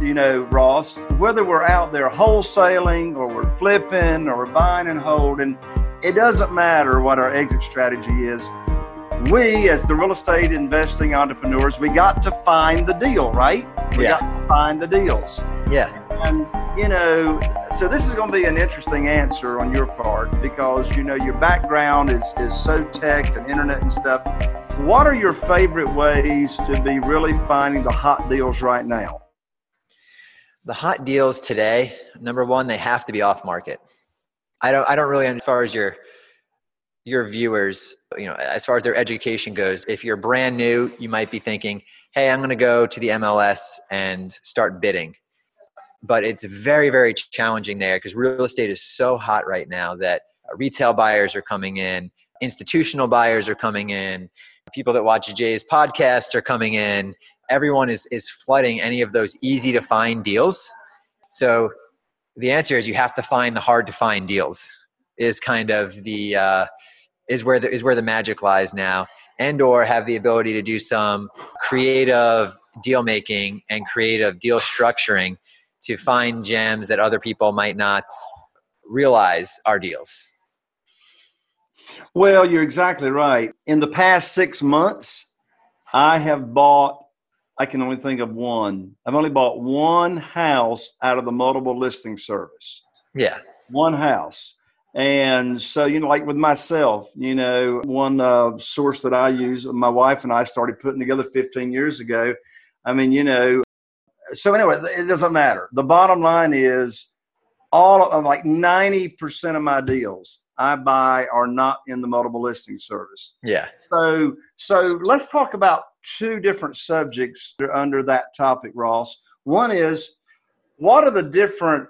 You know, Ross, whether we're out there wholesaling or we're flipping or we're buying and holding, it doesn't matter what our exit strategy is. We as the real estate investing entrepreneurs we got to find the deal right? We yeah. got to find the deals. Yeah. And you know so this is going to be an interesting answer on your part because you know your background is is so tech and internet and stuff. What are your favorite ways to be really finding the hot deals right now the hot deals today number one they have to be off market i don't i don't really as far as your your viewers, you know, as far as their education goes, if you're brand new, you might be thinking, hey, I'm going to go to the MLS and start bidding. But it's very, very challenging there because real estate is so hot right now that retail buyers are coming in, institutional buyers are coming in, people that watch Jay's podcast are coming in. Everyone is, is flooding any of those easy to find deals. So the answer is you have to find the hard to find deals is kind of the uh, is where the, is where the magic lies now, and or have the ability to do some creative deal making and creative deal structuring to find gems that other people might not realize are deals. Well, you're exactly right. In the past six months, I have bought, I can only think of one. I've only bought one house out of the multiple listing service. Yeah. One house. And so, you know, like with myself, you know, one uh, source that I use, my wife and I started putting together 15 years ago. I mean, you know, so anyway, it doesn't matter. The bottom line is all of like 90% of my deals I buy are not in the multiple listing service. Yeah. So, so let's talk about two different subjects under that topic, Ross. One is what are the different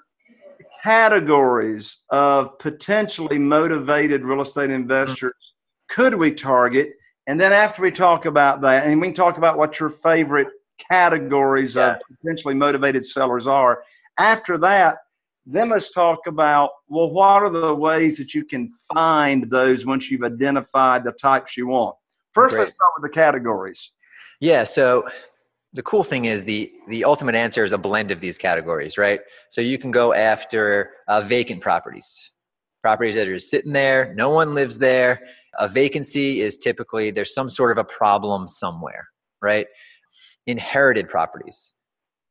categories of potentially motivated real estate investors could we target? And then after we talk about that, and we can talk about what your favorite categories yeah. of potentially motivated sellers are. After that, then let's talk about well, what are the ways that you can find those once you've identified the types you want? First, Great. let's start with the categories. Yeah. So the cool thing is the the ultimate answer is a blend of these categories, right? So you can go after uh, vacant properties, properties that are just sitting there, no one lives there. A vacancy is typically there's some sort of a problem somewhere, right? Inherited properties.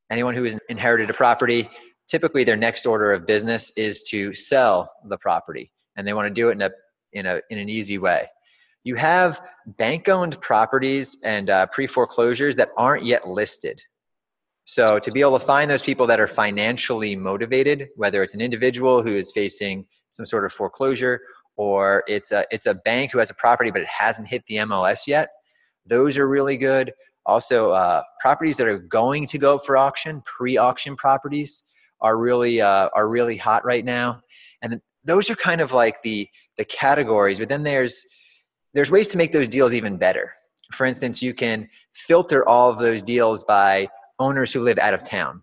Anyone who has inherited a property, typically their next order of business is to sell the property, and they want to do it in a in a in an easy way. you have bank owned properties and uh, pre foreclosures that aren't yet listed. So, to be able to find those people that are financially motivated, whether it's an individual who is facing some sort of foreclosure or it's a, it's a bank who has a property but it hasn't hit the MLS yet, those are really good. Also, uh, properties that are going to go for auction, pre auction properties, are really uh, are really hot right now, and those are kind of like the the categories. But then there's there's ways to make those deals even better. For instance, you can filter all of those deals by owners who live out of town.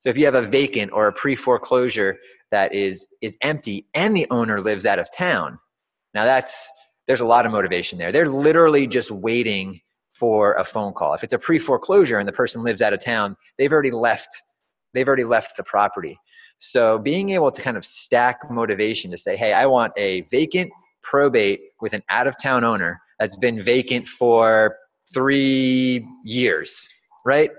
So if you have a vacant or a pre foreclosure that is is empty and the owner lives out of town, now that's there's a lot of motivation there. They're literally just waiting for a phone call. If it's a pre foreclosure and the person lives out of town, they've already left they've already left the property. So being able to kind of stack motivation to say, hey, I want a vacant probate with an out of town owner that's been vacant for three years, right?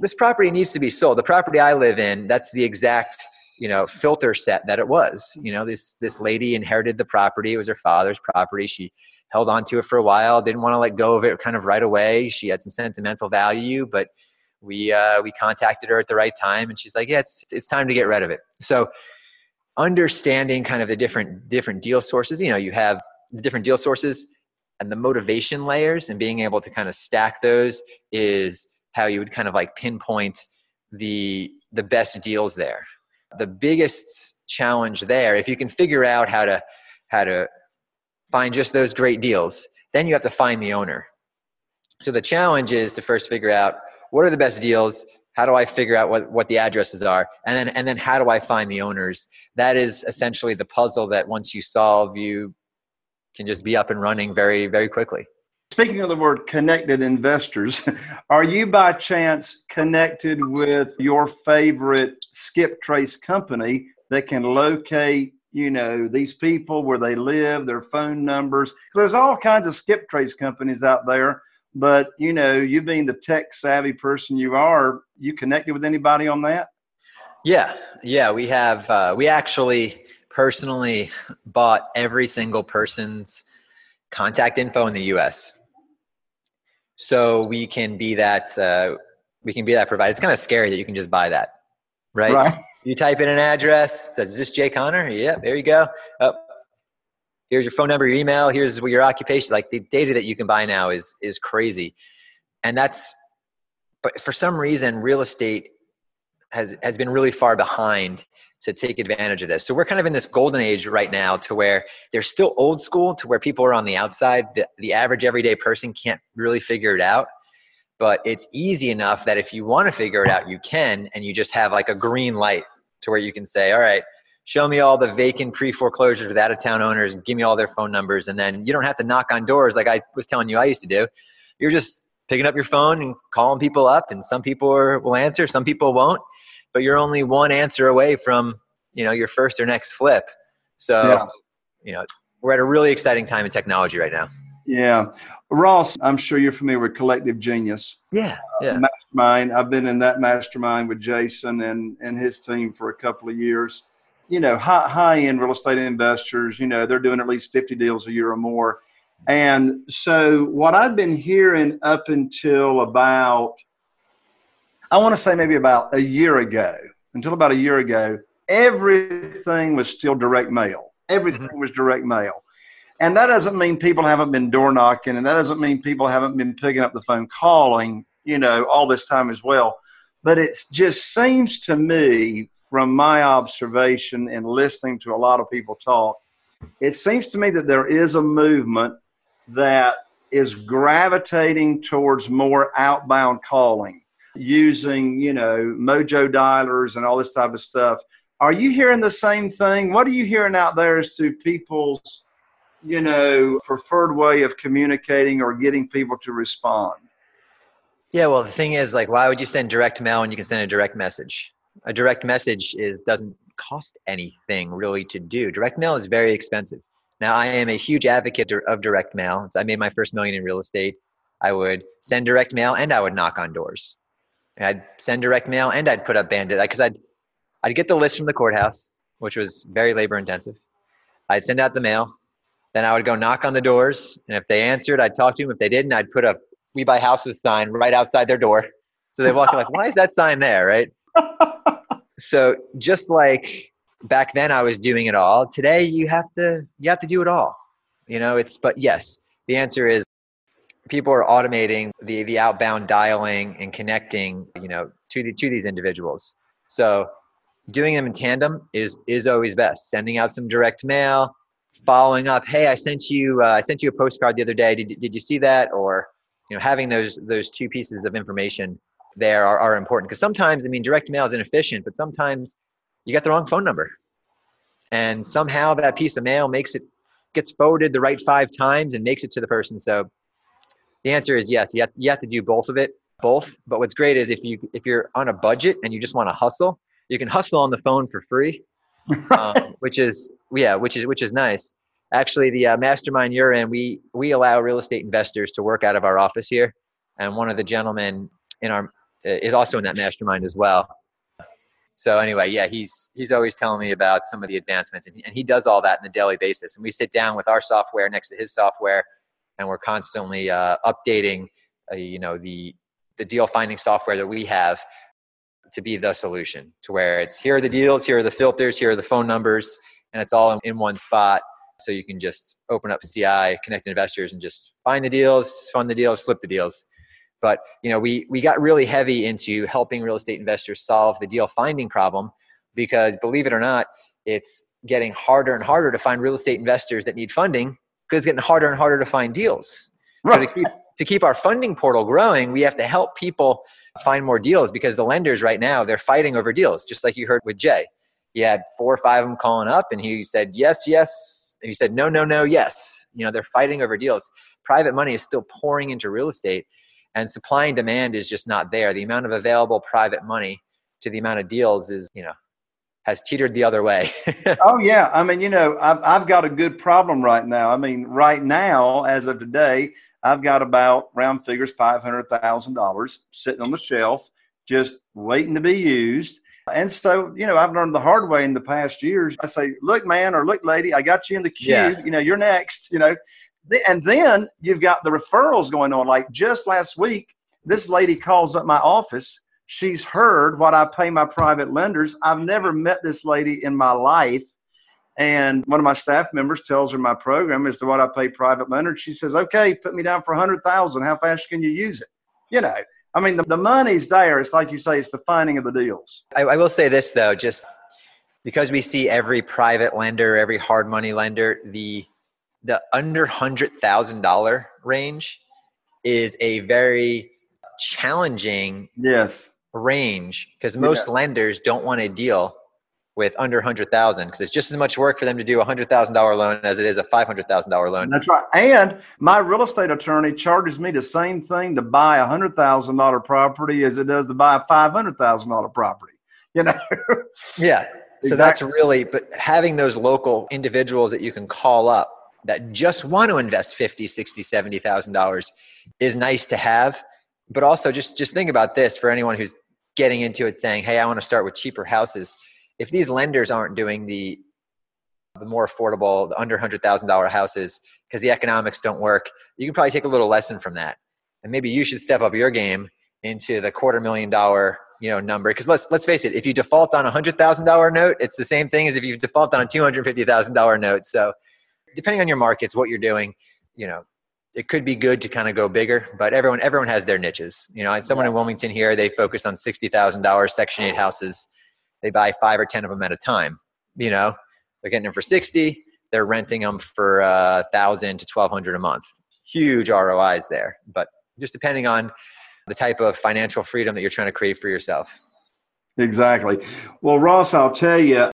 This property needs to be sold. The property I live in, that's the exact you know filter set that it was you know this this lady inherited the property it was her father's property she held on to it for a while didn't want to let go of it kind of right away she had some sentimental value but we uh, we contacted her at the right time and she's like yeah it's it's time to get rid of it. So understanding kind of the different different deal sources you know you have the different deal sources and the motivation layers and being able to kind of stack those is how you would kind of like pinpoint the the best deals there. The biggest challenge there if you can figure out how to how to find just those great deals then you have to find the owner. So the challenge is to first figure out what are the best deals? How do i figure out what, what the addresses are? And then and then how do i find the owners? That is essentially the puzzle that once you solve you can just be up and running very very quickly. Speaking of the word connected investors, are you by chance connected with your favorite skip trace company that can locate, you know, these people where they live, their phone numbers? There's all kinds of skip trace companies out there but you know, you being the tech savvy person you are, you connected with anybody on that? Yeah, yeah, we have. Uh, we actually personally bought every single person's contact info in the U.S. So we can be that. Uh, we can be that provider. It's kind of scary that you can just buy that, right? Right. You type in an address. Says, "Is this Jay Conner?" Yeah, there you go. Oh, here's your phone number, your email, here's your occupation. Like the data that you can buy now is is crazy, and that's. But for some reason, real estate has has been really far behind to take advantage of this. So we're kind of in this golden age right now to where they're still old school to where people are on the outside. The, the average everyday person can't really figure it out. But it's easy enough that if you want to figure it out, you can, and you just have like a green light to where you can say, all right, show me all the vacant pre foreclosures with out of town owners, and give me all their phone numbers, and then you don't have to knock on doors like I was telling you I used to do. You're just picking up your phone and calling people up, and some people are, will answer, some people won't, but you're only one answer away from you know your first or next flip. So yeah. you know we're at a really exciting time in technology right now. Yeah. Ross, I'm sure you're familiar with Collective Genius. Yeah. yeah. Uh, mastermind. I've been in that mastermind with Jason and, and his team for a couple of years you know, high, high end real estate investors, you know, they're doing at least 50 deals a year or more. And so what I've been hearing up until about, I want to say maybe about a year ago, until about a year ago, everything was still direct mail. Everything mm-hmm. was direct mail. And that doesn't mean people haven't been door knocking, and that doesn't mean people haven't been picking up the phone calling, you know, all this time as well. But it just seems to me from my observation and listening to a lot of people talk, it seems to me that there is a movement that is gravitating towards more outbound calling using, you know, mojo dialers and all this type of stuff. Are you hearing the same thing? What are you hearing out there as to people's, you know, preferred way of communicating or getting people to respond? Yeah, well, the thing is, like, why would you send direct mail when you can send a direct message? A direct message is doesn't cost anything really to do. Direct mail is very expensive. Now, I am a huge advocate of direct mail. I made my first million in real estate. I would send direct mail and I would knock on doors. And I'd send direct mail and I'd put up bandit because I'd I'd get the list from the courthouse, which was very labor intensive. I'd send out the mail. Then I would go knock on the doors, and if they answered, I'd talk to them. If they didn't, I'd put a "We Buy Houses" sign right outside their door. So they walk like, "Why is that sign there?" Right. so just like back then, I was doing it all. Today, you have to you have to do it all. You know, it's but yes, the answer is people are automating the the outbound dialing and connecting you know to the to these individuals so doing them in tandem is is always best sending out some direct mail following up hey i sent you uh, i sent you a postcard the other day did, did you see that or you know having those those two pieces of information there are, are important because sometimes i mean direct mail is inefficient but sometimes you got the wrong phone number and somehow that piece of mail makes it gets forwarded the right five times and makes it to the person so the answer is yes. You have, you have to do both of it, both. But what's great is if you if you're on a budget and you just want to hustle, you can hustle on the phone for free, um, which is yeah, which is which is nice. Actually, the uh, mastermind you're in, we we allow real estate investors to work out of our office here, and one of the gentlemen in our is also in that mastermind as well. So anyway, yeah, he's he's always telling me about some of the advancements, and he, and he does all that on a daily basis. And we sit down with our software next to his software, and we're constantly uh, updating, uh, you know, the the deal finding software that we have to be the solution. To where it's here are the deals, here are the filters, here are the phone numbers, and it's all in, in one spot. So you can just open up CI, connect investors, and just find the deals, fund the deals, flip the deals. But you know, we we got really heavy into helping real estate investors solve the deal finding problem because believe it or not, it's getting harder and harder to find real estate investors that need funding because it's getting harder and harder to find deals. Right. So to keep to keep our funding portal growing, we have to help people find more deals because the lenders right now they're fighting over deals, just like you heard with Jay. He had four or five of them calling up, and he said yes, yes. And he said no, no, no, yes. You know they're fighting over deals. Private money is still pouring into real estate, and supply and demand is just not there. The amount of available private money to the amount of deals is you know has teetered the other way. oh yeah, I mean, you know, I've I've got a good problem right now. I mean, right now, as of today, I've got about round figures five hundred thousand dollars sitting on the shelf, just waiting to be used. And so, you know, I've learned the hard way in the past years. I say, look, man, or look, lady, I got you in the queue. Yeah. You know, you're next. You know, and then you've got the referrals going on. Like just last week, this lady calls up my office She's heard what I pay my private lenders. I've never met this lady in my life. And one of my staff members tells her my program is the what I pay private lenders. She says, okay, put me down for a hundred thousand. How fast can you use it? You know, I mean, the, the money's there. It's like you say, it's the finding of the deals. I, I will say this though, just because we see every private lender, every hard money lender, the the under hundred thousand dollar range is a very challenging yes range because most yeah. lenders don't want to deal with under 100,000 because it's just as much work for them to do a $100,000 loan as it is a $500,000 loan. That's right. And my real estate attorney charges me the same thing to buy a $100,000 property as it does to buy a $500,000 property. You know? yeah. So exactly. that's really but having those local individuals that you can call up that just want to invest 50, 60, 70,000 dollars is nice to have. But also just just think about this for anyone who's getting into it saying, hey, I want to start with cheaper houses. If these lenders aren't doing the the more affordable, the under hundred thousand dollar houses because the economics don't work, you can probably take a little lesson from that, and maybe you should step up your game into the quarter million dollar you know number because let's let's face it if you default on a hundred thousand dollar note it's the same thing as if you default on a two hundred fifty thousand dollar note so depending on your markets what you're doing you know it could be good to kind of go bigger, but everyone everyone has their niches. You know, someone yeah. in Wilmington here, they focus on sixty thousand dollars Section Eight houses. They buy five or ten of them at a time. You know, they're getting them for sixty. They're renting them for a uh, thousand to twelve hundred a month. Huge ROIs there, but just depending on the type of financial freedom that you're trying to create for yourself. Exactly. Well, Ross, I'll tell you,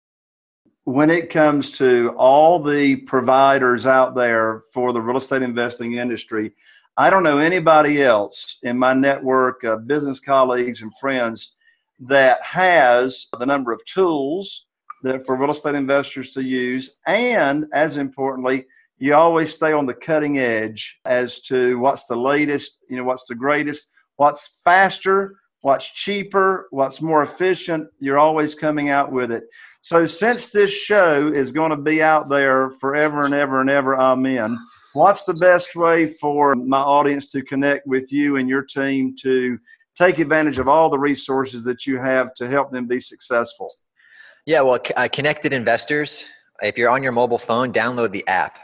when it comes to all the providers out there for the real estate investing industry, I don't know anybody else in my network of business colleagues and friends that has the number of tools that for real estate investors to use. And as importantly, you always stay on the cutting edge as to what's the latest, you know, what's the greatest, what's faster what's cheaper, what's more efficient. You're always coming out with it. So, since this show is going to be out there forever and ever and ever, amen, what's the best way for my audience to connect with you and your team to take advantage of all the resources that you have to help them be successful? Yeah, well, uh, Connected Investors, if you're on your mobile phone, download the app.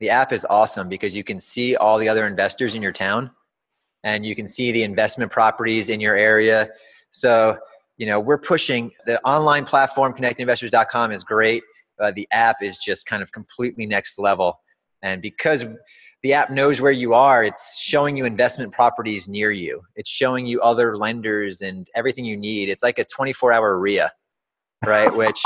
The app is awesome because you can see all the other investors in your town and you can see the investment properties in your area. So, you know, we're pushing the online platform, connectinvestors.com is great. Uh, the app is just kind of completely next level. And because the app knows where you are, it's showing you investment properties near you. It's showing you other lenders and everything you need. It's like a 24 hour RIA, right? Which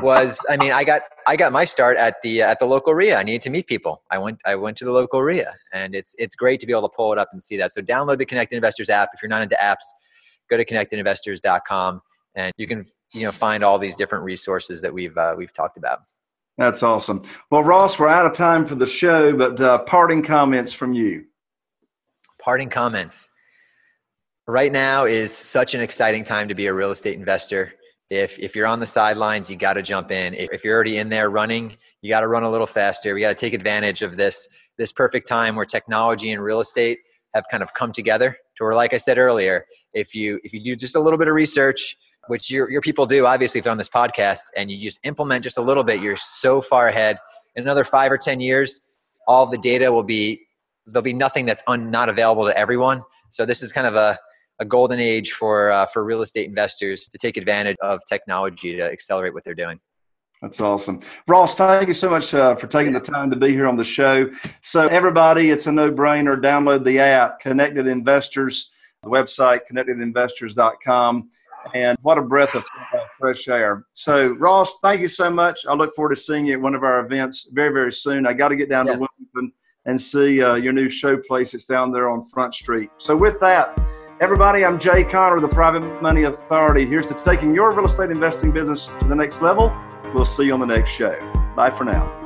was, I mean, I got, I got my start at the, at the local RIA. I needed to meet people. I went, I went to the local RIA and it's, it's great to be able to pull it up and see that. So download the Connected Investors app. If you're not into apps, go to connectedinvestors.com and you can, you know, find all these different resources that we've, uh, we've talked about. That's awesome. Well, Ross, we're out of time for the show, but uh, parting comments from you. Parting comments. Right now is such an exciting time to be a real estate investor. If, if you're on the sidelines, you got to jump in. If, if you're already in there running, you got to run a little faster. We got to take advantage of this, this perfect time where technology and real estate have kind of come together to where, like I said earlier, if you, if you do just a little bit of research, which your, your people do obviously if they're on this podcast and you just implement just a little bit you're so far ahead in another five or ten years all the data will be there'll be nothing that's un, not available to everyone so this is kind of a, a golden age for uh, for real estate investors to take advantage of technology to accelerate what they're doing that's awesome. Ross, thank you so much uh, for taking the time to be here on the show. So, everybody, it's a no brainer. Download the app, Connected Investors, the website, connectedinvestors.com and what a breath of fresh air. So, Ross, thank you so much. I look forward to seeing you at one of our events very, very soon. I got to get down yeah. to Wilmington and see uh, your new show place. It's down there on Front Street. So, with that, everybody, I'm Jay Conner, the Private Money Authority. Here's to taking your real estate investing business to the next level. We'll see you on the next show. Bye for now.